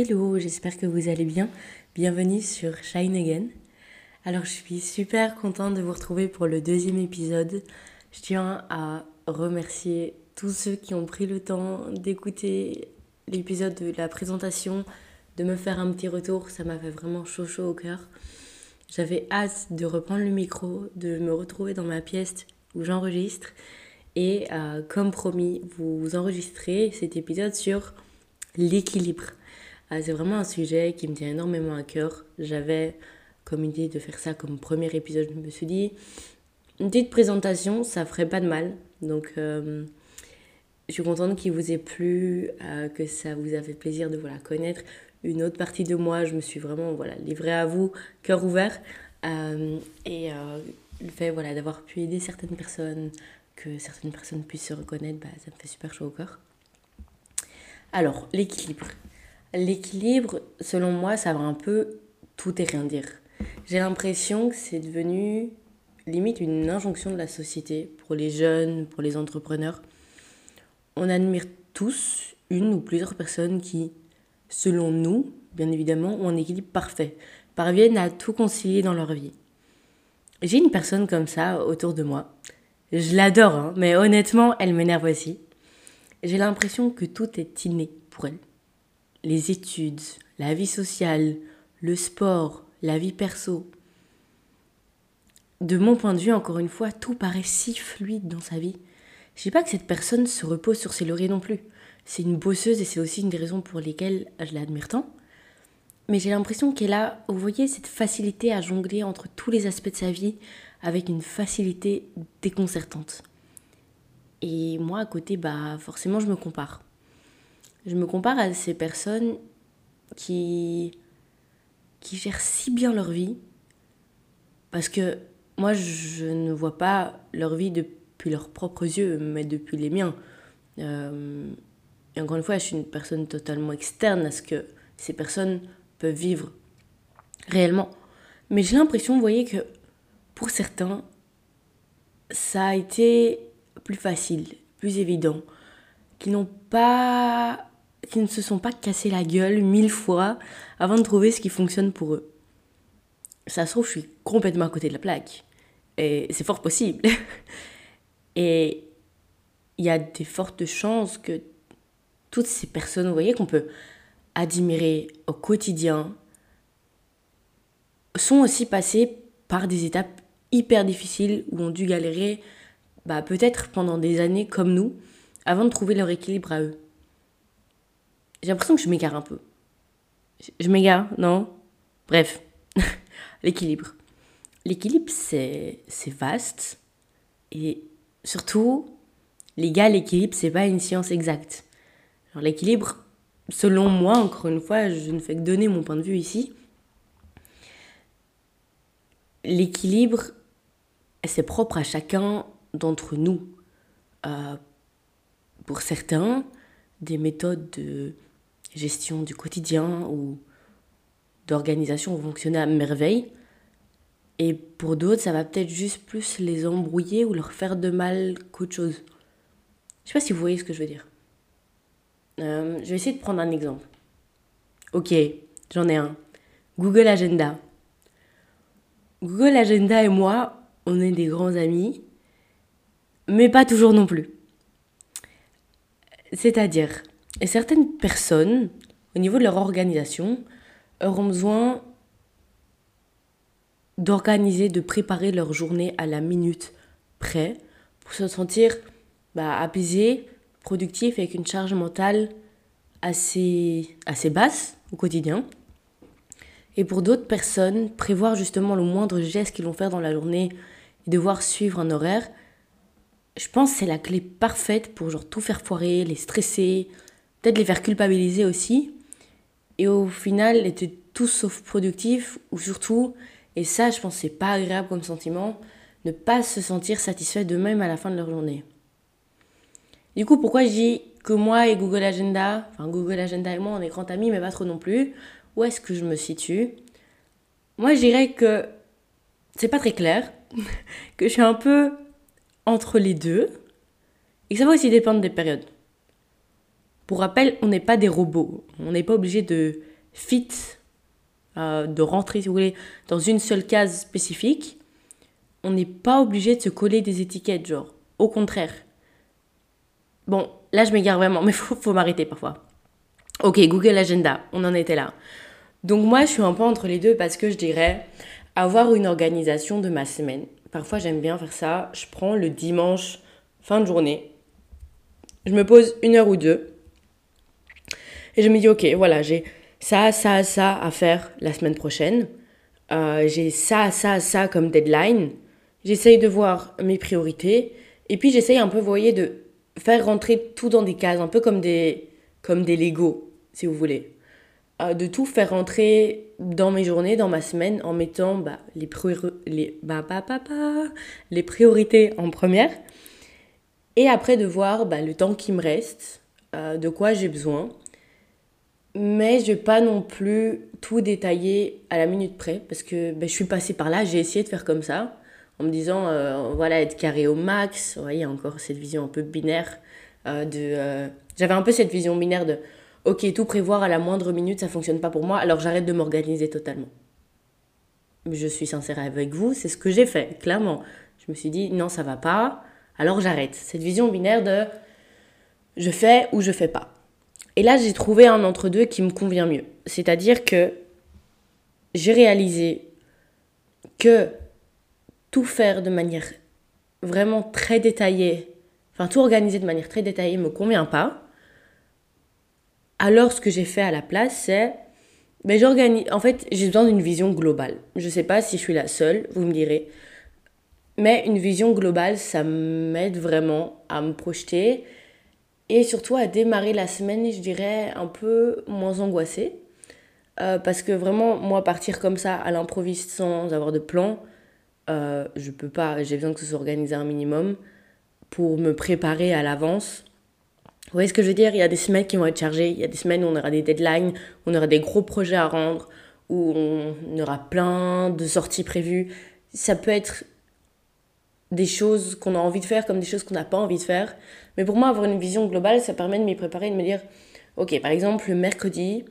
Hello, j'espère que vous allez bien. Bienvenue sur Shine Again. Alors je suis super contente de vous retrouver pour le deuxième épisode. Je tiens à remercier tous ceux qui ont pris le temps d'écouter l'épisode de la présentation, de me faire un petit retour. Ça m'a fait vraiment chaud chaud au cœur. J'avais hâte de reprendre le micro, de me retrouver dans ma pièce où j'enregistre et euh, comme promis, vous enregistrez cet épisode sur l'équilibre. Ah, c'est vraiment un sujet qui me tient énormément à cœur. J'avais comme idée de faire ça comme premier épisode. Je me suis dit, une petite présentation, ça ferait pas de mal. Donc, euh, je suis contente qu'il vous ait plu, euh, que ça vous a fait plaisir de voilà, connaître une autre partie de moi. Je me suis vraiment voilà, livrée à vous, cœur ouvert. Euh, et le fait voilà, d'avoir pu aider certaines personnes, que certaines personnes puissent se reconnaître, bah, ça me fait super chaud au cœur. Alors, l'équilibre. L'équilibre, selon moi, ça va un peu tout et rien dire. J'ai l'impression que c'est devenu limite une injonction de la société pour les jeunes, pour les entrepreneurs. On admire tous une ou plusieurs personnes qui, selon nous, bien évidemment, ont un équilibre parfait, parviennent à tout concilier dans leur vie. J'ai une personne comme ça autour de moi. Je l'adore, hein, mais honnêtement, elle m'énerve aussi. J'ai l'impression que tout est inné pour elle les études, la vie sociale, le sport, la vie perso. De mon point de vue, encore une fois, tout paraît si fluide dans sa vie. Je sais pas que cette personne se repose sur ses lauriers non plus. C'est une bosseuse et c'est aussi une des raisons pour lesquelles je l'admire tant. Mais j'ai l'impression qu'elle a, vous voyez, cette facilité à jongler entre tous les aspects de sa vie avec une facilité déconcertante. Et moi, à côté, bah, forcément, je me compare je me compare à ces personnes qui, qui gèrent si bien leur vie. Parce que moi, je ne vois pas leur vie depuis leurs propres yeux, mais depuis les miens. Euh, et encore une fois, je suis une personne totalement externe à ce que ces personnes peuvent vivre réellement. Mais j'ai l'impression, vous voyez, que pour certains, ça a été plus facile, plus évident, qu'ils n'ont pas qui ne se sont pas cassés la gueule mille fois avant de trouver ce qui fonctionne pour eux. Ça se trouve, je suis complètement à côté de la plaque. Et c'est fort possible. Et il y a des fortes chances que toutes ces personnes, vous voyez, qu'on peut admirer au quotidien, sont aussi passées par des étapes hyper difficiles où ont dû galérer, bah, peut-être pendant des années comme nous, avant de trouver leur équilibre à eux j'ai l'impression que je m'égare un peu. Je, m'égare, non? Bref, l'équilibre. L'équilibre, c'est, vaste. Et surtout, les gars, l'équilibre, c'est pas une science exacte. L'équilibre, selon moi, encore une fois, je ne fais que donner mon point de vue ici. L'équilibre, c'est propre à chacun d'entre nous. Euh, pour certains, des méthodes de gestion du quotidien ou d'organisation vont fonctionner à merveille. Et pour d'autres, ça va peut-être juste plus les embrouiller ou leur faire de mal qu'autre chose. Je sais pas si vous voyez ce que je veux dire. Euh, je vais essayer de prendre un exemple. Ok, j'en ai un. Google Agenda. Google Agenda et moi, on est des grands amis, mais pas toujours non plus. C'est-à-dire, et certaines personnes, au niveau de leur organisation, auront besoin d'organiser, de préparer leur journée à la minute près pour se sentir bah, apaisé, productif avec une charge mentale assez, assez basse au quotidien. Et pour d'autres personnes, prévoir justement le moindre geste qu'ils vont faire dans la journée et devoir suivre un horaire, je pense que c'est la clé parfaite pour genre tout faire foirer, les stresser, peut-être les faire culpabiliser aussi. Et au final, être tout sauf productif, ou surtout, et ça je pense c'est pas agréable comme sentiment, ne pas se sentir satisfait d'eux-mêmes à la fin de leur journée. Du coup, pourquoi je dis que moi et Google Agenda, enfin Google Agenda et moi on est grands amis, mais pas trop non plus, où est-ce que je me situe? Moi je dirais que c'est pas très clair, que je suis un peu entre les deux, et ça va aussi dépendre des périodes. Pour rappel, on n'est pas des robots. On n'est pas obligé de fit, euh, de rentrer, si vous voulez, dans une seule case spécifique. On n'est pas obligé de se coller des étiquettes, genre. Au contraire. Bon, là, je m'égare vraiment, mais faut, faut m'arrêter parfois. Ok, Google Agenda, on en était là. Donc moi, je suis un peu entre les deux parce que je dirais avoir une organisation de ma semaine. Parfois, j'aime bien faire ça. Je prends le dimanche, fin de journée. Je me pose une heure ou deux. Et je me dis, ok, voilà, j'ai ça, ça, ça à faire la semaine prochaine. Euh, j'ai ça, ça, ça comme deadline. J'essaye de voir mes priorités. Et puis, j'essaye un peu, vous voyez, de faire rentrer tout dans des cases, un peu comme des, comme des Legos si vous voulez. Euh, de tout faire rentrer dans mes journées, dans ma semaine, en mettant bah, les, les, bah, bah, les priorités en première. Et après de voir bah, le temps qui me reste, euh, de quoi j'ai besoin. Mais je vais pas non plus tout détailler à la minute près, parce que bah, je suis passée par là, j'ai essayé de faire comme ça, en me disant, euh, voilà, être carré au max. Vous voyez, encore cette vision un peu binaire. de, J'avais un peu cette vision binaire de ok, tout prévoir à la moindre minute, ça fonctionne pas pour moi, alors j'arrête de m'organiser totalement. Je suis sincère avec vous, c'est ce que j'ai fait, clairement. Je me suis dit, non, ça va pas, alors j'arrête. Cette vision binaire de je fais ou je fais pas. Et là, j'ai trouvé un entre-deux qui me convient mieux. C'est-à-dire que j'ai réalisé que tout faire de manière vraiment très détaillée, enfin tout organiser de manière très détaillée me convient pas. Alors, ce que j'ai fait à la place, c'est. Ben, j'organise. En fait, j'ai besoin d'une vision globale. Je sais pas si je suis la seule, vous me direz. Mais une vision globale, ça m'aide vraiment à me projeter et surtout à démarrer la semaine, je dirais, un peu moins angoissée. Euh, parce que vraiment, moi, partir comme ça à l'improviste sans avoir de plan, euh, je peux pas. J'ai besoin que ce soit organisé un minimum pour me préparer à l'avance vous voyez ce que je veux dire? Il y a des semaines qui vont être chargées, il y a des semaines où on aura des deadlines, on aura des gros projets à rendre, où on aura plein de sorties prévues. Ça peut être des choses qu'on a envie de faire comme des choses qu'on n'a pas envie de faire. Mais pour moi, avoir une vision globale, ça permet de m'y préparer, de me dire, ok, par exemple, le mercredi,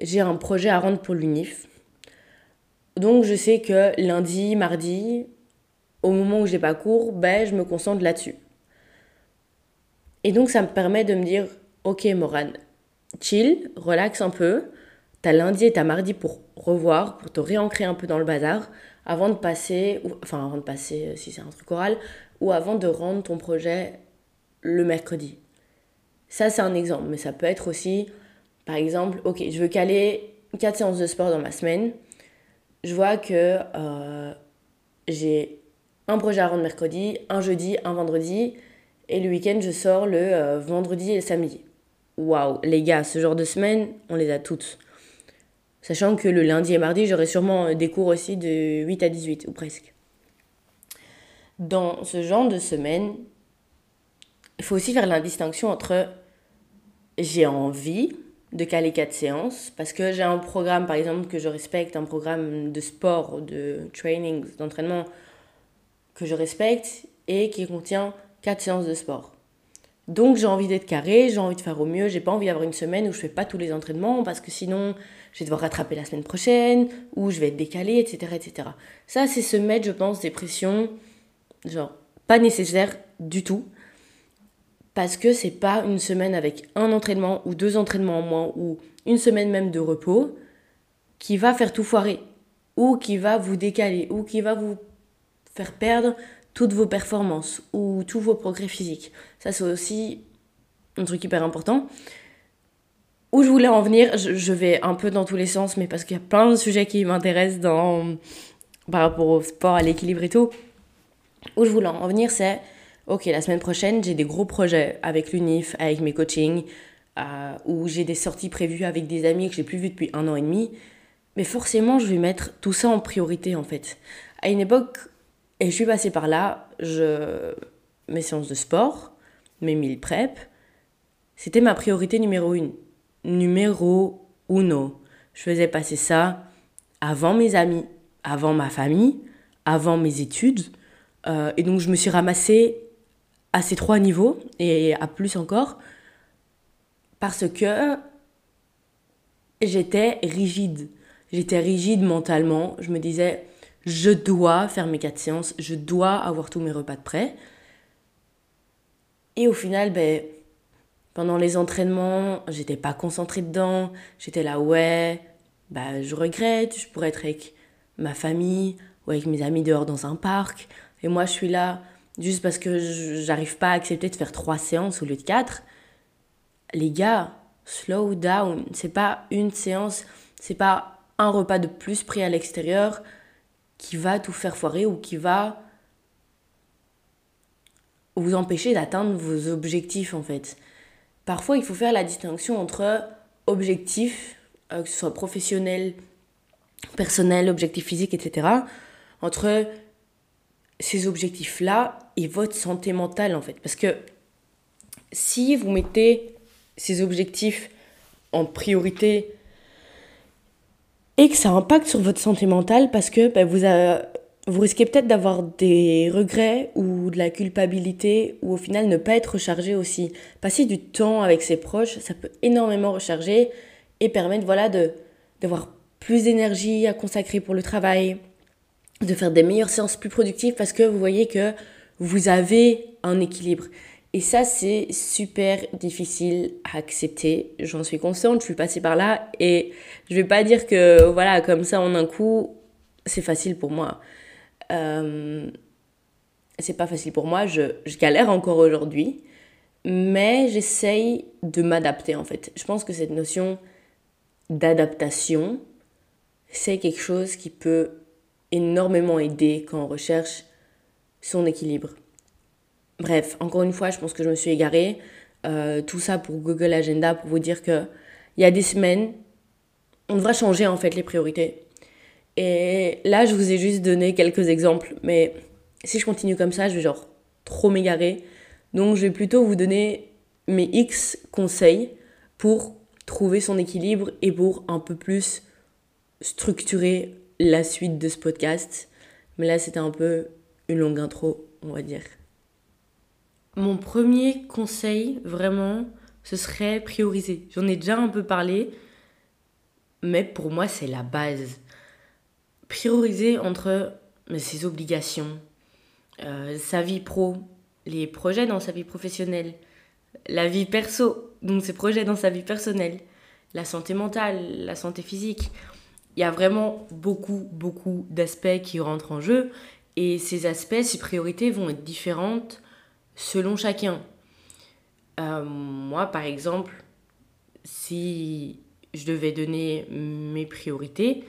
j'ai un projet à rendre pour l'UNIF. Donc je sais que lundi, mardi, au moment où j'ai pas cours, ben, je me concentre là-dessus. Et donc, ça me permet de me dire, ok, Morane, chill, relax un peu. T'as lundi et t'as mardi pour revoir, pour te réancrer un peu dans le bazar, avant de passer, enfin avant de passer euh, si c'est un truc oral, ou avant de rendre ton projet le mercredi. Ça, c'est un exemple, mais ça peut être aussi, par exemple, ok, je veux caler 4 séances de sport dans ma semaine. Je vois que euh, j'ai un projet à rendre mercredi, un jeudi, un vendredi. Et le week-end, je sors le euh, vendredi et le samedi. Waouh, les gars, ce genre de semaine, on les a toutes. Sachant que le lundi et mardi, j'aurai sûrement euh, des cours aussi de 8 à 18, ou presque. Dans ce genre de semaine, il faut aussi faire la distinction entre j'ai envie de caler quatre séances parce que j'ai un programme, par exemple, que je respecte, un programme de sport, de training, d'entraînement que je respecte et qui contient quatre séances de sport. Donc j'ai envie d'être carré, j'ai envie de faire au mieux, j'ai pas envie d'avoir une semaine où je fais pas tous les entraînements parce que sinon je vais devoir rattraper la semaine prochaine ou je vais être décalé, etc. etc. Ça c'est se mettre, je pense, des pressions, genre pas nécessaires du tout parce que c'est pas une semaine avec un entraînement ou deux entraînements en moins ou une semaine même de repos qui va faire tout foirer ou qui va vous décaler ou qui va vous faire perdre toutes vos performances ou tous vos progrès physiques. Ça, c'est aussi un truc hyper important. Où je voulais en venir, je, vais un peu dans tous les sens, mais parce qu'il y a plein de sujets qui m'intéressent dans, par rapport au sport, à l'équilibre et tout. Où je voulais en venir, c'est, ok, la semaine prochaine, j'ai des gros projets avec l'UNIF, avec mes coachings, euh, où j'ai des sorties prévues avec des amis que j'ai plus vus depuis un an et demi. Mais forcément, je vais mettre tout ça en priorité, en fait. À une époque et je suis passée par là, je... mes séances de sport, mes mille prep, c'était ma priorité numéro une. Numéro uno. Je faisais passer ça avant mes amis, avant ma famille, avant mes études. Euh, et donc je me suis ramassée à ces trois niveaux et à plus encore Parce que j'étais rigide. J'étais rigide mentalement. Je me disais, je dois faire mes quatre séances, je dois avoir tous mes repas de prêt. Et au final, ben, pendant les entraînements, j'étais pas concentrée dedans. J'étais là, ouais, bah, je regrette, je pourrais être avec ma famille ou avec mes amis dehors dans un parc. Et moi, je suis là juste parce que j'arrive pas à accepter de faire trois séances au lieu de quatre. Les gars, slow down. C'est pas une séance, c'est pas un repas de plus pris à l'extérieur qui va tout faire foirer ou qui va vous empêcher d'atteindre vos objectifs en fait. Parfois, il faut faire la distinction entre objectifs, euh, que ce soit professionnel, personnel, objectif physique, etc. Entre ces objectifs-là et votre santé mentale en fait. Parce que si vous mettez ces objectifs en priorité et que ça impacte sur votre santé mentale parce que ben, vous, risquez peut-être d'avoir des regrets ou de la culpabilité ou au final ne pas être rechargé aussi. Passer du temps avec ses proches, ça peut énormément recharger et permettre voilà, d'avoir plus d'énergie à consacrer pour le travail, de faire des meilleures séances plus productives parce que vous voyez que vous avez un équilibre. Et ça, c'est super difficile à accepter. J'en suis consciente, je suis passée par là. Et je vais pas dire que, voilà, comme ça, en un coup, c'est facile pour moi. Euh, c'est pas facile pour moi, je, je galère encore aujourd'hui. Mais j'essaye de m'adapter, en fait. Je pense que cette notion d'adaptation, c'est quelque chose qui peut énormément aider quand on recherche son équilibre. Bref, encore une fois, je pense que je me suis égarée. Euh, tout ça pour Google Agenda, pour vous dire que il y a des semaines, on devra changer en fait les priorités. Et là, je vous ai juste donné quelques exemples, mais si je continue comme ça, je vais genre trop m'égarer. Donc, je vais plutôt vous donner mes X conseils pour trouver son équilibre et pour un peu plus structurer la suite de ce podcast. Mais là, c'était un peu une longue intro, on va dire. Mon premier conseil, vraiment, ce serait prioriser. J'en ai déjà un peu parlé, mais pour moi, c'est la base. Prioriser entre ses obligations, euh, sa vie pro, les projets dans sa vie professionnelle, la vie perso, donc ses projets dans sa vie personnelle, la santé mentale, la santé physique. Il y a vraiment beaucoup, beaucoup d'aspects qui rentrent en jeu. Et ces aspects, ces priorités vont être différentes selon chacun. Euh, moi, par exemple, si je devais donner mes priorités,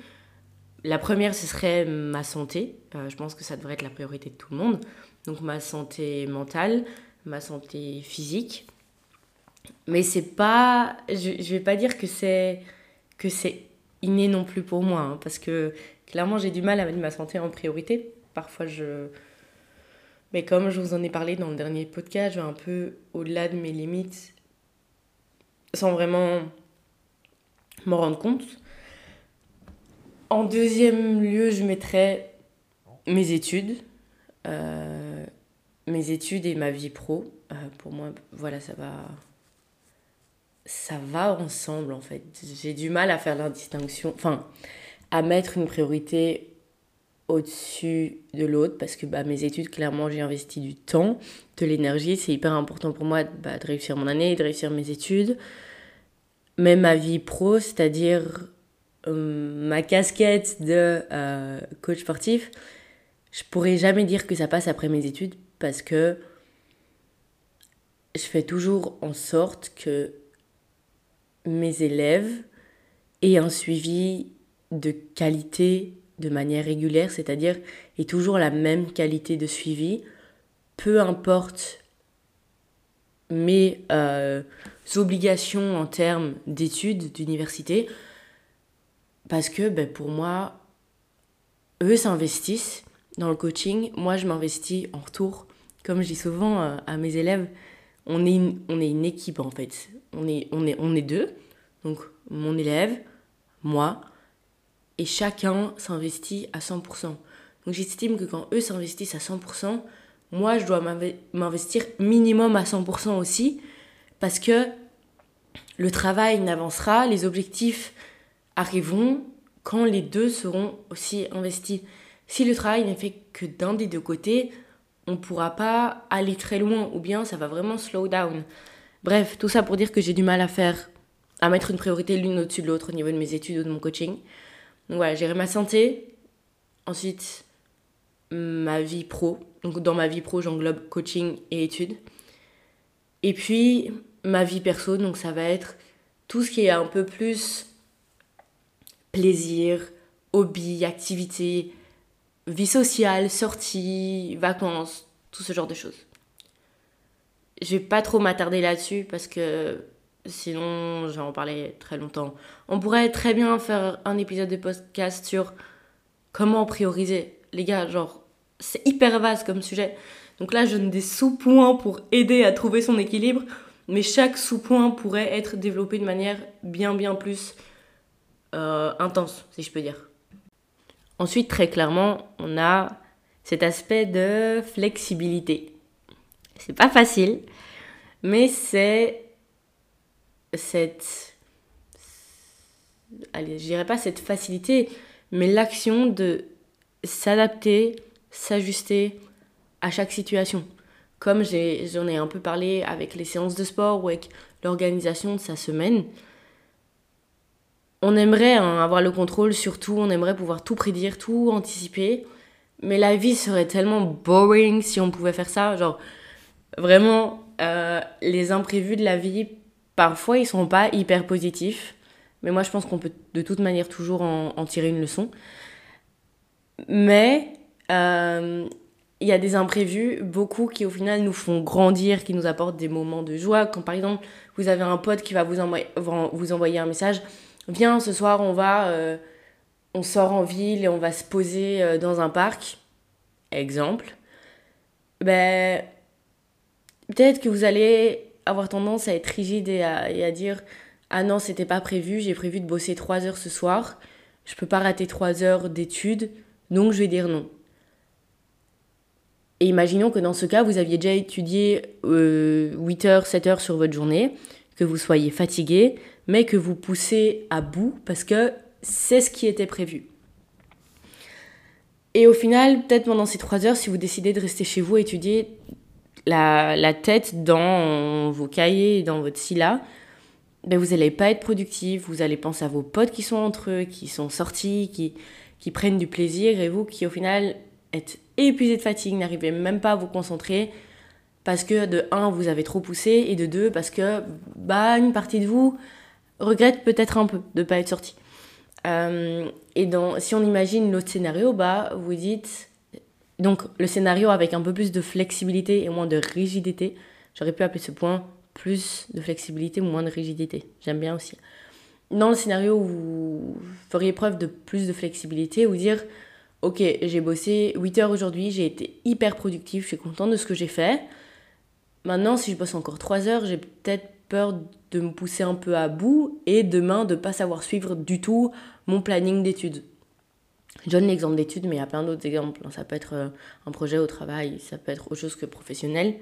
la première, ce serait ma santé. Euh, je pense que ça devrait être la priorité de tout le monde. Donc ma santé mentale, ma santé physique. Mais c'est pas... Je, je vais pas dire que c'est que c'est inné non plus pour moi, hein, parce que clairement j'ai du mal à mettre ma santé en priorité. Parfois je mais comme je vous en ai parlé dans le dernier podcast, je vais un peu au-delà de mes limites sans vraiment m'en rendre compte. En deuxième lieu, je mettrais mes études. Euh, mes études et ma vie pro. Euh, pour moi, voilà, ça va. Ça va ensemble en fait. J'ai du mal à faire la distinction, enfin, à mettre une priorité au-dessus de l'autre parce que bah, mes études, clairement, j'ai investi du temps, de l'énergie. C'est hyper important pour moi bah, de réussir mon année, de réussir mes études. Même ma vie pro, c'est-à-dire euh, ma casquette de euh, coach sportif, je pourrais jamais dire que ça passe après mes études parce que je fais toujours en sorte que mes élèves aient un suivi de qualité de manière régulière, c'est-à-dire et toujours la même qualité de suivi, peu importe mes euh, obligations en termes d'études, d'université, parce que ben, pour moi, eux s'investissent dans le coaching, moi je m'investis en retour. Comme je dis souvent euh, à mes élèves, on est, une, on est une équipe en fait. On est, on, est, on est deux, donc mon élève, moi, et chacun s'investit à 100%. Donc j'estime que quand eux s'investissent à 100%, moi je dois m'investir minimum à 100% aussi parce que le travail n'avancera, les objectifs arriveront quand les deux seront aussi investis. Si le travail n'est fait que d'un des deux côtés, on ne pourra pas aller très loin ou bien ça va vraiment slow down. Bref, tout ça pour dire que j'ai du mal à faire, à mettre une priorité l'une au-dessus de l'autre au niveau de mes études ou de mon coaching. Donc voilà, gérer ma santé. Ensuite, ma vie pro. Donc dans ma vie pro, j'englobe coaching et études. Et puis ma vie perso, donc ça va être tout ce qui est un peu plus plaisir, hobby, activité, vie sociale, sortie, vacances, tout ce genre de choses. Je vais pas trop m'attarder là-dessus parce que sinon je vais en très longtemps. On pourrait très bien faire un épisode de podcast sur comment prioriser. Les gars, genre, c'est hyper vaste comme sujet. Donc là, je donne des sous-points pour aider à trouver son équilibre, mais chaque sous-point pourrait être développé de manière bien, bien plus euh, intense, si je peux dire. Ensuite, très clairement, on a cet aspect de flexibilité. C'est pas facile, mais c'est cette. Allez, je dirais pas cette facilité, mais l'action de s'adapter, s'ajuster à chaque situation. Comme j'en ai, un peu parlé avec les séances de sport ou avec l'organisation de sa semaine, on aimerait hein, avoir le contrôle sur tout, on aimerait pouvoir tout prédire, tout anticiper. Mais la vie serait tellement boring si on pouvait faire ça. Genre, vraiment, euh, les imprévus de la vie, parfois, ils sont pas hyper positifs. Mais moi, je pense qu'on peut de toute manière toujours en, tirer une leçon. Mais euh, il y a des imprévus, beaucoup qui au final nous font grandir, qui nous apportent des moments de joie. Quand par exemple, vous avez un pote qui va vous, envoyer un message viens, ce soir, on va, euh, on sort en ville et on va se poser euh, dans un parc, exemple, ben, peut-être que vous allez avoir tendance à être rigide et à, dire Ah non, c'était pas prévu, j'ai prévu de bosser 3 heures ce soir, je peux pas rater 3 heures d'études, donc je vais dire non. Et imaginons que dans ce cas, vous aviez déjà étudié 8 euh, heures, 7 heures sur votre journée, que vous soyez fatigué, mais que vous poussez à bout parce que c'est ce qui était prévu. Et au final, peut-être pendant ces trois heures, si vous décidez de rester chez vous, étudier la, la tête dans vos cahiers, dans votre scylla, ben vous n'allez pas être productif, vous allez penser à vos potes qui sont entre eux, qui sont sortis, qui, qui prennent du plaisir, et vous qui au final êtes épuisé de fatigue, n'arrivez même pas à vous concentrer, parce que de un, vous avez trop poussé, et de deux, parce que bah, une partie de vous regrette peut-être un peu de ne pas être sorti. Euh, et dans, si on imagine l'autre scénario, bah, vous dites, donc le scénario avec un peu plus de flexibilité et moins de rigidité, j'aurais pu appeler ce point plus de flexibilité ou moins de rigidité, j'aime bien aussi. Dans le scénario où vous feriez preuve de plus de flexibilité, vous dire, ok, j'ai bossé 8 heures aujourd'hui, j'ai été hyper productif, je suis content de ce que j'ai fait. Maintenant, si je bosse encore 3 heures, j'ai peut-être peur de me pousser un peu à bout et demain de pas savoir suivre du tout mon planning d'études. Je donne l'exemple d'études, mais il y a plein d'autres exemples. Ça peut être euh, un projet au travail, ça peut être autre chose que professionnel,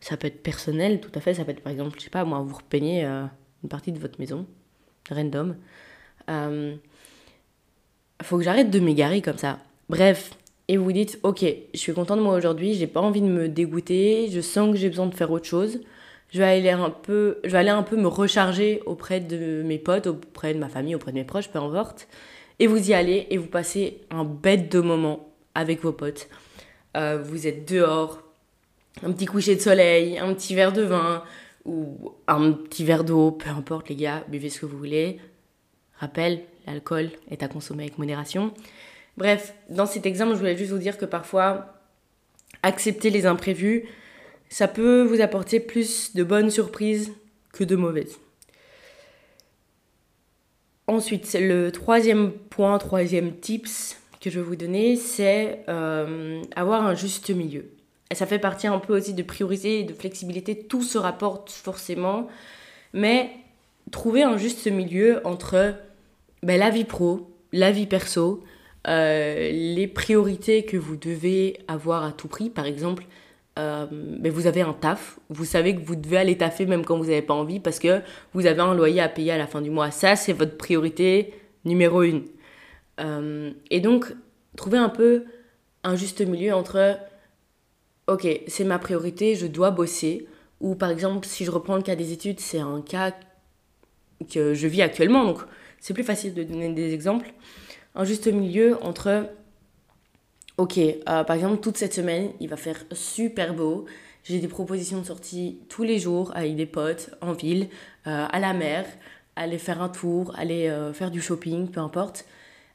ça peut être personnel, tout à fait. Ça peut être par exemple, je sais pas, moi, vous repeignez euh, une partie de votre maison, random. Euh, faut que j'arrête de m'égarer comme ça. Bref, et vous vous dites, ok, je suis content de moi aujourd'hui, j'ai pas envie de me dégoûter, je sens que j'ai besoin de faire autre chose je vais aller un peu, je vais aller un peu me recharger auprès de mes potes, auprès de ma famille, auprès de mes proches, peu importe. Et vous y allez et vous passez un bête de moment avec vos potes. Euh, vous êtes dehors, un petit coucher de soleil, un petit verre de vin ou un petit verre d'eau, peu importe les gars, buvez ce que vous voulez. Rappel, l'alcool est à consommer avec modération. Bref, dans cet exemple, je voulais juste vous dire que parfois, accepter les imprévus, ça peut vous apporter plus de bonnes surprises que de mauvaises. Ensuite, le troisième point, troisième tips que je vais vous donner, c'est euh, avoir un juste milieu. Et ça fait partie un peu aussi de priorité et de flexibilité, tout se rapporte forcément, mais trouver un juste milieu entre ben, la vie pro, la vie perso, euh, les priorités que vous devez avoir à tout prix, par exemple euh, mais vous avez un taf, vous savez que vous devez aller taffer même quand vous n'avez pas envie parce que vous avez un loyer à payer à la fin du mois. Ça, c'est votre priorité numéro une. Euh, et donc, trouver un peu un juste milieu entre, ok, c'est ma priorité, je dois bosser, ou par exemple, si je reprends le cas des études, c'est un cas que je vis actuellement, donc c'est plus facile de donner des exemples. Un juste milieu entre Ok, euh, par exemple, toute cette semaine, il va faire super beau. J'ai des propositions de sortie tous les jours avec des potes en ville, euh, à la mer, aller faire un tour, aller euh, faire du shopping, peu importe,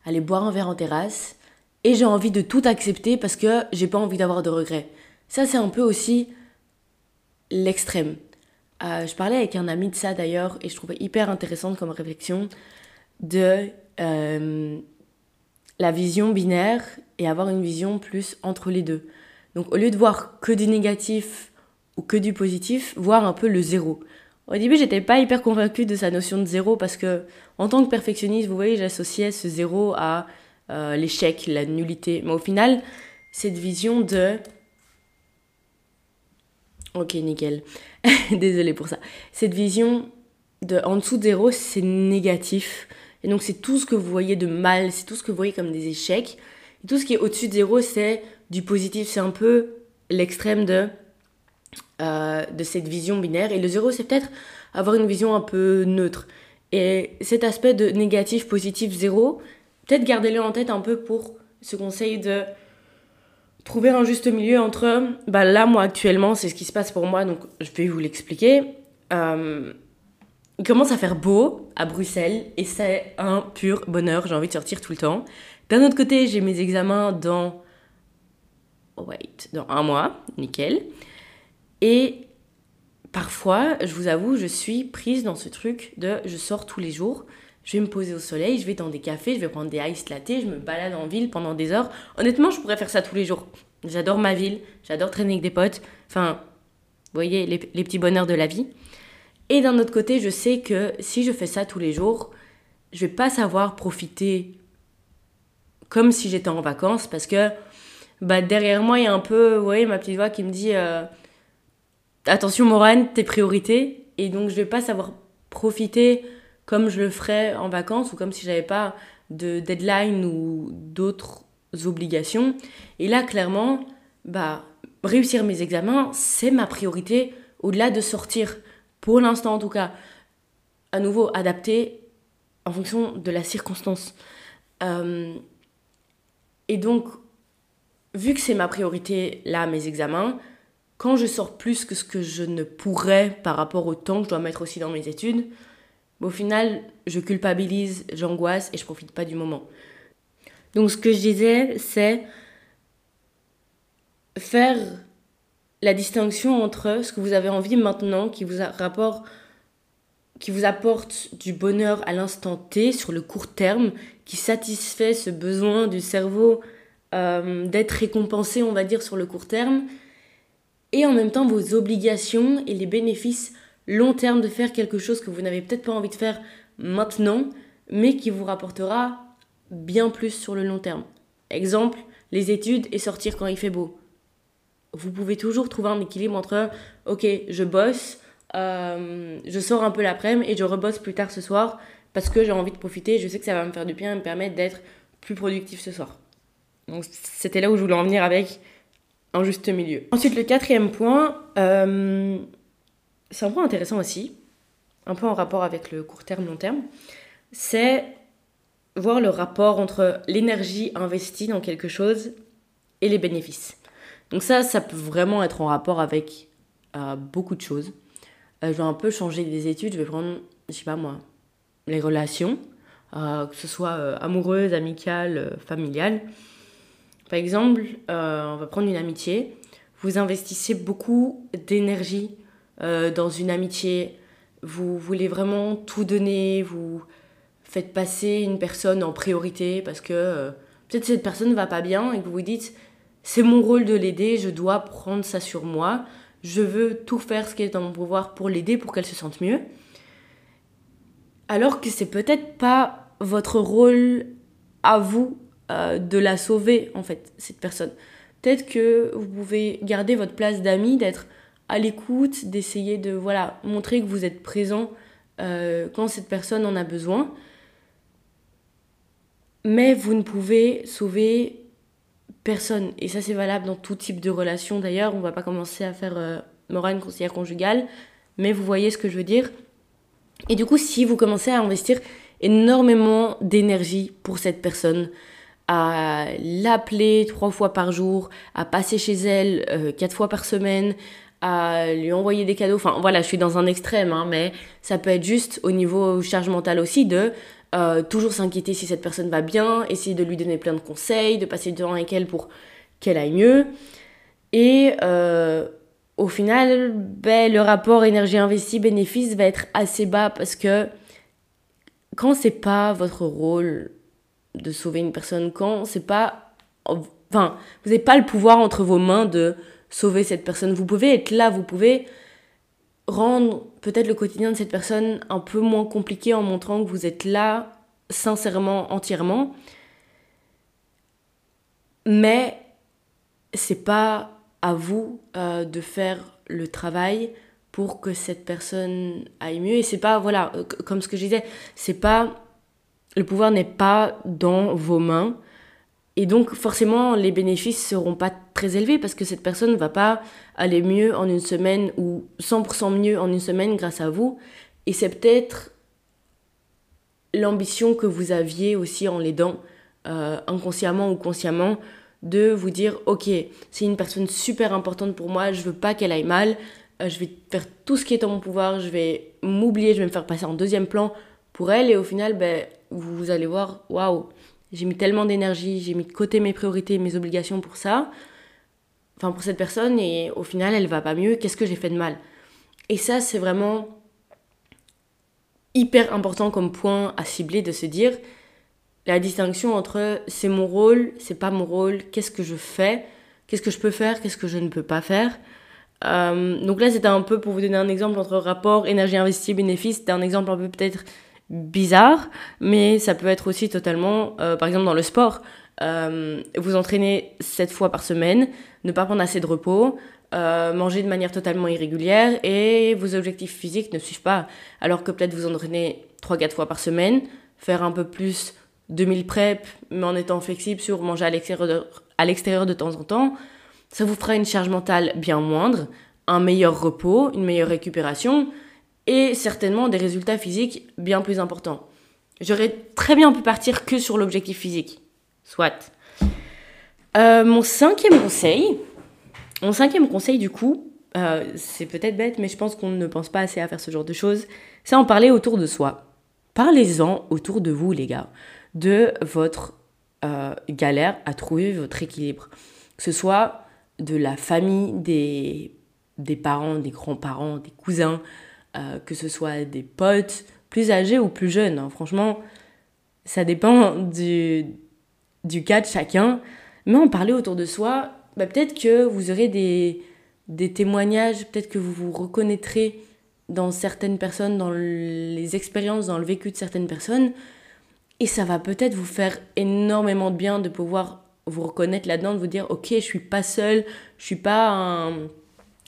aller boire un verre en terrasse. Et j'ai envie de tout accepter parce que j'ai pas envie d'avoir de regrets. Ça, c'est un peu aussi l'extrême. je parlais avec un ami de ça d'ailleurs et je trouvais hyper intéressante comme réflexion de la vision binaire et avoir une vision plus entre les deux. Donc au lieu de voir que du négatif ou que du positif, voir un peu le zéro. Au début, j'étais pas hyper convaincue de sa notion de zéro parce que en tant que perfectionniste, vous voyez, j'associais ce zéro à euh, l'échec, la nullité. Mais au final, cette vision de Ok, nickel. Désolée pour ça. Cette vision de en dessous de zéro, c'est négatif. Et donc c'est tout ce que vous voyez de mal, c'est tout ce que vous voyez comme des échecs. Tout ce qui est au-dessus de zéro, c'est du positif. C'est un peu l'extrême de, euh, de cette vision binaire. Et le zéro, c'est peut-être avoir une vision un peu neutre. Et cet aspect de négatif, positif, zéro, peut-être gardez-le en tête un peu pour ce conseil de trouver un juste milieu entre, bah là, moi, actuellement, c'est ce qui se passe pour moi, donc je vais vous l'expliquer. Euh, il commence à faire beau à Bruxelles et c'est un pur bonheur, j'ai envie de sortir tout le temps. D'un autre côté, j'ai mes examens dans. Wait, dans un mois, nickel. Et parfois, je vous avoue, je suis prise dans ce truc de je sors tous les jours, je vais me poser au soleil, je vais dans des cafés, je vais prendre des ice latte, je me balade en ville pendant des heures. Honnêtement, je pourrais faire ça tous les jours. J'adore ma ville, j'adore traîner avec des potes. Enfin, vous voyez, les, les petits bonheurs de la vie. Et d'un autre côté, je sais que si je fais ça tous les jours, je vais pas savoir profiter comme si j'étais en vacances parce que bah, derrière moi, il y a un peu, vous voyez, ma petite voix qui me dit euh, Attention, Morane, tes priorités. Et donc, je vais pas savoir profiter comme je le ferais en vacances ou comme si j'avais pas de deadline ou d'autres obligations. Et là, clairement, bah, réussir mes examens, c'est ma priorité au-delà de sortir. Pour l'instant, en tout cas, à nouveau adapté en fonction de la circonstance. Euh, et donc, vu que c'est ma priorité là, mes examens, quand je sors plus que ce que je ne pourrais par rapport au temps que je dois mettre aussi dans mes études, au final, je culpabilise, j'angoisse et je profite pas du moment. Donc ce que je disais, c'est faire la distinction entre ce que vous avez envie maintenant, qui vous, qui vous apporte du bonheur à l'instant T, sur le court terme, qui satisfait ce besoin du cerveau euh, d'être récompensé, on va dire, sur le court terme, et en même temps vos obligations et les bénéfices long terme de faire quelque chose que vous n'avez peut-être pas envie de faire maintenant, mais qui vous rapportera bien plus sur le long terme. Exemple, les études et sortir quand il fait beau. Vous pouvez toujours trouver un équilibre entre, ok, je bosse, euh, je sors un peu l'après-midi et je rebosse plus tard ce soir, parce que j'ai envie de profiter, je sais que ça va me faire du bien et me permettre d'être plus productif ce soir. Donc c'était là où je voulais en venir avec un juste milieu. Ensuite, le quatrième point, euh, c'est un point intéressant aussi, un peu en rapport avec le court terme, long terme, c'est voir le rapport entre l'énergie investie dans quelque chose et les bénéfices. Donc ça, ça peut vraiment être en rapport avec euh, beaucoup de choses. Euh, je vais un peu changer des études, je vais prendre, je sais pas moi, les relations, euh, que ce soit euh, amoureuses, amicales, euh, familiales. Par exemple, on va prendre une amitié. Vous investissez beaucoup d'énergie dans une amitié. Vous voulez vraiment tout donner. Vous faites passer une personne en priorité parce que peut-être cette personne ne va pas bien et que vous vous dites c'est mon rôle de l'aider, je dois prendre ça sur moi. Je veux tout faire ce qui est dans mon pouvoir pour l'aider, pour qu'elle se sente mieux alors que c'est peut-être pas votre rôle à vous euh, de la sauver en fait cette personne peut-être que vous pouvez garder votre place d'ami, d'être à l'écoute, d'essayer de voilà, montrer que vous êtes présent euh, quand cette personne en a besoin. Mais vous ne pouvez sauver personne. Et ça, c'est valable dans tout type de relation d'ailleurs. On va pas commencer à faire euh, morale conseillère conjugale, mais vous voyez ce que je veux dire. Et du coup, si vous commencez à investir énormément d'énergie pour cette personne, à l'appeler trois fois par jour, à passer chez elle euh, quatre fois par semaine, à lui envoyer des cadeaux. Enfin voilà, je suis dans un extrême, hein, mais ça peut être juste au niveau charge mentale aussi de euh, toujours s'inquiéter si cette personne va bien, essayer de lui donner plein de conseils, de passer du temps avec elle pour qu'elle aille mieux. Et euh, au final, ben, le rapport énergie investie bénéfice va être assez bas parce que quand c'est pas votre rôle de sauver une personne, quand c'est pas. Enfin, vous n'avez pas le pouvoir entre vos mains de sauver cette personne. Vous pouvez être là, vous pouvez rendre peut-être le quotidien de cette personne un peu moins compliqué en montrant que vous êtes là sincèrement, entièrement. Mais c'est pas à vous euh, de faire le travail pour que cette personne aille mieux. Et c'est pas voilà euh, comme ce que je disais c'est pas le pouvoir n'est pas dans vos mains. Et donc forcément les bénéfices seront pas très élevés parce que cette personne ne va pas aller mieux en une semaine ou 100% mieux en une semaine grâce à vous. Et c'est peut-être l'ambition que vous aviez aussi en l'aidant euh, inconsciemment ou consciemment de vous dire ok c'est une personne super importante pour moi je veux pas qu'elle aille mal euh, je vais faire tout ce qui est en mon pouvoir je vais m'oublier je vais me faire passer en deuxième plan pour elle. Et au final ben vous allez voir waouh j'ai mis tellement d'énergie j'ai mis de côté mes priorités mes obligations pour ça enfin pour cette personne. Et au final elle va pas mieux. Qu'est-ce que j'ai fait de mal? Et ça c'est vraiment hyper important comme point à cibler de se dire la distinction entre c'est mon rôle, c'est pas mon rôle, qu'est-ce que je fais, qu'est-ce que je peux faire, qu'est-ce que je ne peux pas faire. Euh, donc là, c'était un peu pour vous donner un exemple entre rapport énergie investie bénéfice. C'était un exemple un peu peut-être bizarre, mais ça peut être aussi totalement, euh, par exemple dans le sport, euh, vous entraînez 7 fois par semaine, ne pas prendre assez de repos, manger de manière totalement irrégulière et vos objectifs physiques ne suivent pas. Alors que peut-être vous entraînez 3-4 fois par semaine, faire un peu plus 2000 prep, mais en étant flexible sur manger à l'extérieur de, temps en temps, ça vous fera une charge mentale bien moindre, un meilleur repos, une meilleure récupération et certainement des résultats physiques bien plus importants. J'aurais très bien pu partir que sur l'objectif physique. Soit. Euh, mon cinquième conseil, mon cinquième conseil du coup, euh, c'est peut-être bête, mais je pense qu'on ne pense pas assez à faire ce genre de choses, c'est en parler autour de soi. Parlez-en autour de vous, les gars de votre euh, galère à trouver votre équilibre. Que ce soit de la famille, des, des parents, des grands-parents, des cousins, euh, que ce soit des potes, plus âgés ou plus jeunes. Hein. Franchement, ça dépend du, du cas de chacun. Mais en parler autour de soi, bah, peut-être que vous aurez des, des témoignages, peut-être que vous vous reconnaîtrez dans certaines personnes, dans les expériences, dans le vécu de certaines personnes. Et ça va peut-être vous faire énormément de bien de pouvoir vous reconnaître là-dedans, de vous dire ok, je suis pas seule, je suis pas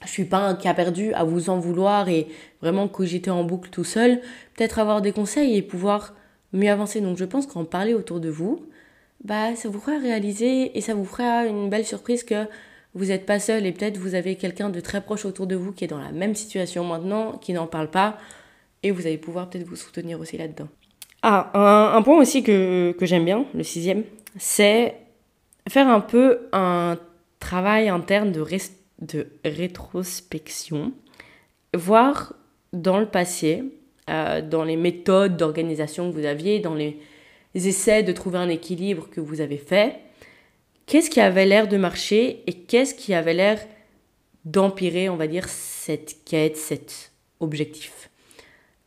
suis pas un cas perdu à vous en vouloir et vraiment cogiter en boucle tout seul, peut-être avoir des conseils et pouvoir mieux avancer. Donc je pense qu'en parler autour de vous, bah ça vous fera réaliser et ça vous fera une belle surprise que vous n'êtes pas seul et peut-être vous avez quelqu'un de très proche autour de vous qui est dans la même situation maintenant, qui n'en parle pas et vous allez pouvoir peut-être vous soutenir aussi là-dedans. Ah, un, point aussi que, j'aime bien, le sixième, c'est faire un peu un travail interne de, de rétrospection, voir dans le passé, euh, dans les méthodes d'organisation que vous aviez, dans les essais de trouver un équilibre que vous avez fait, qu'est-ce qui avait l'air de marcher et qu'est-ce qui avait l'air d'empirer, on va dire, cette quête, cet objectif?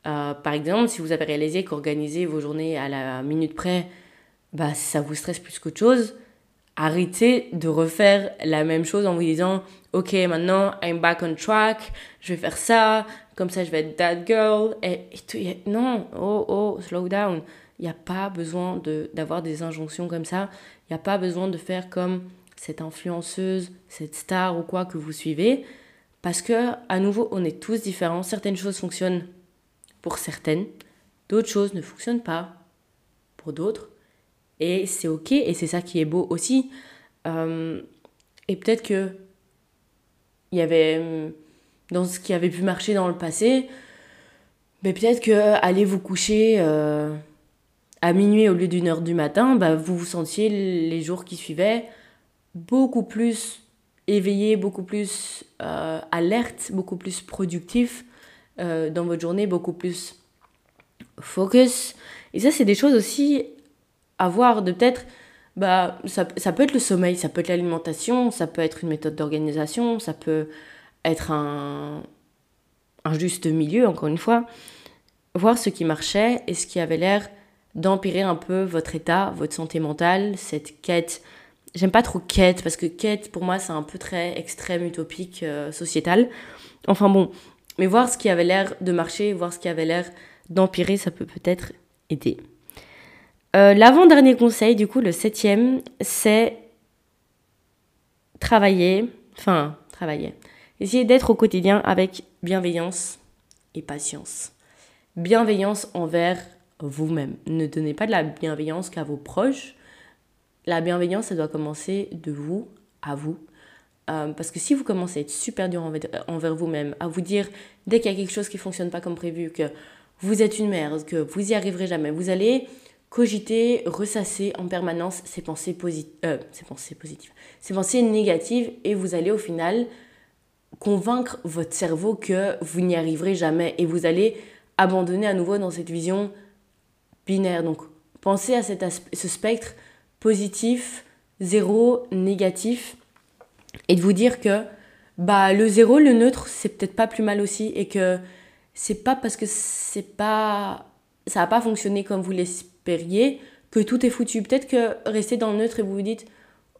Euh, par exemple, si vous avez réalisé qu'organiser vos journées à la minute près, bah, ça vous stresse plus qu'autre chose, arrêtez de refaire la même chose en vous disant Ok, maintenant, I'm back on track, je vais faire ça, comme ça je vais être that girl. Et, non, oh, oh, slow down. Il n'y a pas besoin d'avoir des injonctions comme ça. Il n'y a pas besoin de faire comme cette influenceuse, cette star ou quoi que vous suivez, parce que à nouveau, on est tous différents. Certaines choses fonctionnent pour certaines, d'autres choses ne fonctionnent pas pour d'autres, et c'est ok, et c'est ça qui est beau aussi. Euh, et peut-être que il y avait dans ce qui avait pu marcher dans le passé, mais peut-être que aller vous coucher euh, à minuit au lieu d'une heure du matin, bah, vous vous sentiez les jours qui suivaient beaucoup plus éveillé, beaucoup plus euh, alerte, beaucoup plus productif euh, dans votre journée, beaucoup plus focus. Et ça, c'est des choses aussi à voir de peut-être, bah, ça, ça peut être le sommeil, ça peut être l'alimentation, ça peut être une méthode d'organisation, ça peut être un, un juste milieu, encore une fois. Voir ce qui marchait et ce qui avait l'air d'empirer un peu votre état, votre santé mentale, cette quête J'aime pas trop quête, parce que quête, pour moi, c'est un peu très extrême, utopique, euh, sociétal. Enfin bon, mais voir ce qui avait l'air de marcher, voir ce qui avait l'air d'empirer, ça peut peut-être aider. Euh, l'avant-dernier conseil, du coup, le septième, c'est travailler, enfin, travailler. Essayer d'être au quotidien avec bienveillance et patience. Bienveillance envers vous-même. Ne donnez pas de la bienveillance qu'à vos proches, la bienveillance, ça doit commencer de vous à vous. Euh, parce que si vous commencez à être super dur envers, vous-même, à vous dire dès qu'il y a quelque chose qui ne fonctionne pas comme prévu, que vous êtes une merde, que vous y arriverez jamais, vous allez cogiter, ressasser en permanence ces pensées, euh, ces pensées positives, ces pensées négatives, et vous allez au final convaincre votre cerveau que vous n'y arriverez jamais, et vous allez abandonner à nouveau dans cette vision binaire. Donc pensez à cet ce spectre positif, zéro, négatif, et de vous dire que bah le zéro, le neutre, c'est peut-être pas plus mal aussi, et que c'est pas parce que c'est pas ça a pas fonctionné comme vous l'espériez que tout est foutu. Peut-être que rester dans le neutre et vous vous dites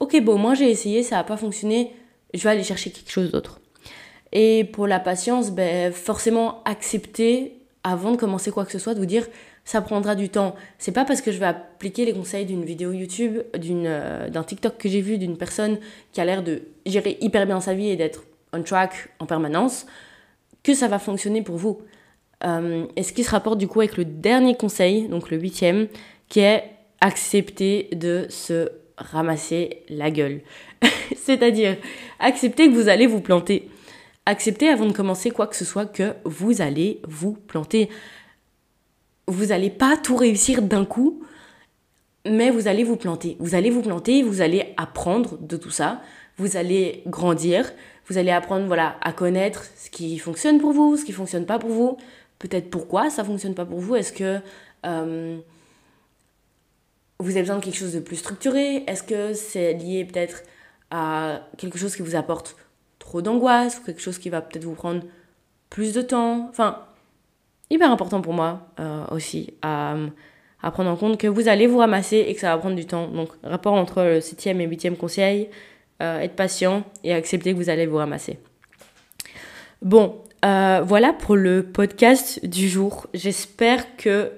ok bon moi j'ai essayé, ça a pas fonctionné, je vais aller chercher quelque chose d'autre. Et pour la patience, ben, forcément accepter avant de commencer quoi que ce soit, de vous dire ça prendra du temps. C'est pas parce que je vais appliquer les conseils d'une vidéo YouTube, d'une, euh, d'un TikTok que j'ai vu d'une personne qui a l'air de gérer hyper bien sa vie et d'être on track en permanence que ça va fonctionner pour vous. Euh, et ce qui se rapporte du coup avec le dernier conseil, donc le huitième, qui est accepter de se ramasser la gueule. C'est-à-dire accepter que vous allez vous planter. Accepter avant de commencer quoi que ce soit que vous allez vous planter vous n'allez pas tout réussir d'un coup, mais vous allez vous planter. Vous allez vous planter, vous allez apprendre de tout ça, vous allez grandir, vous allez apprendre voilà, à connaître ce qui fonctionne pour vous, ce qui fonctionne pas pour vous, peut-être pourquoi ça fonctionne pas pour vous, est-ce que euh, vous avez besoin de quelque chose de plus structuré, est-ce que c'est lié peut-être à quelque chose qui vous apporte trop d'angoisse, quelque chose qui va peut-être vous prendre plus de temps, enfin hyper important pour moi euh, aussi à, à, prendre en compte que vous allez vous ramasser et que ça va prendre du temps. Donc, rapport entre le septième et huitième conseil, euh, être patient et accepter que vous allez vous ramasser. Bon, euh, voilà pour le podcast du jour. J'espère que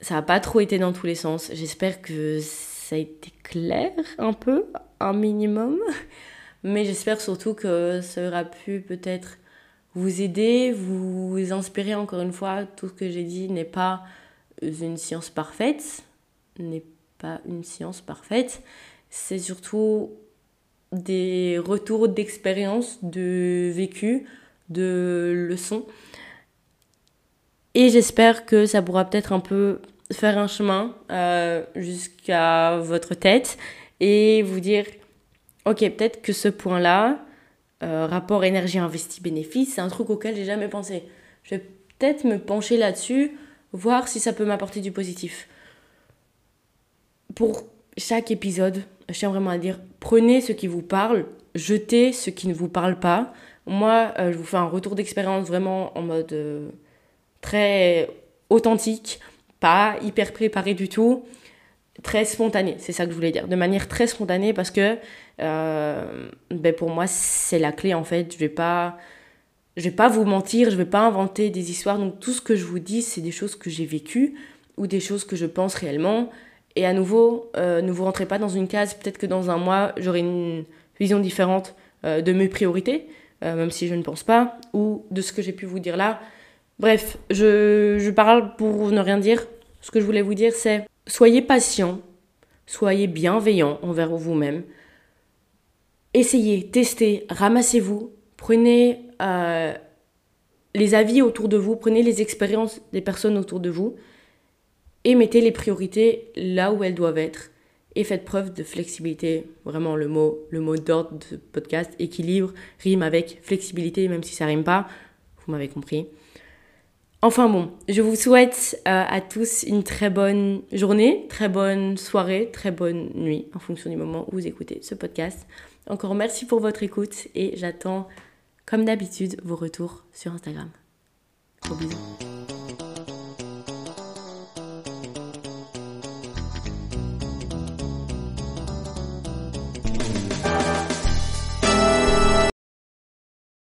ça n'a pas trop été dans tous les sens. J'espère que ça a été clair un peu, un minimum. Mais j'espère surtout que ça aura pu peut-être vous aider, vous inspirer encore une fois. Tout ce que j'ai dit n'est pas une science parfaite, n'est pas une science parfaite. C'est surtout des retours d'expérience, de vécu, de leçons. Et j'espère que ça pourra peut-être un peu faire un chemin euh, jusqu'à votre tête et vous dire, ok, peut-être que ce point-là, euh, rapport énergie investi bénéfice, c'est un truc auquel j'ai jamais pensé. Je vais peut-être me pencher là-dessus, voir si ça peut m'apporter du positif. Pour chaque épisode, je tiens vraiment à dire, prenez ce qui vous parle, jetez ce qui ne vous parle pas. Moi, euh, je vous fais un retour d'expérience vraiment en mode euh, très authentique, pas hyper préparé du tout très spontané, c'est ça que je voulais dire, de manière très spontanée parce que ben pour moi c'est la clé en fait, je vais pas je vais pas vous mentir, je vais pas inventer des histoires donc tout ce que je vous dis c'est des choses que j'ai vécues ou des choses que je pense réellement Et à nouveau, euh, ne vous rentrez pas dans une case. Peut-être que dans un mois, j'aurai une vision différente euh, de mes priorités, euh, même si je ne pense pas, ou de ce que j'ai pu vous dire là. Bref, je, je parle pour ne rien dire. Ce que je voulais vous dire, c'est soyez patient, soyez bienveillant envers vous-même. Essayez, testez, ramassez-vous, prenez les avis autour de vous, prenez les expériences des personnes autour de vous et mettez les priorités là où elles doivent être et faites preuve de flexibilité. Vraiment le mot, le mot d'ordre de ce podcast, équilibre, rime avec flexibilité, même si ça rime pas. Vous m'avez compris. Enfin bon, je vous souhaite euh, à tous une très bonne journée, très bonne soirée, très bonne nuit en fonction du moment où vous écoutez ce podcast. Encore merci pour votre écoute et j'attends comme d'habitude vos retours sur Instagram. Gros bisous.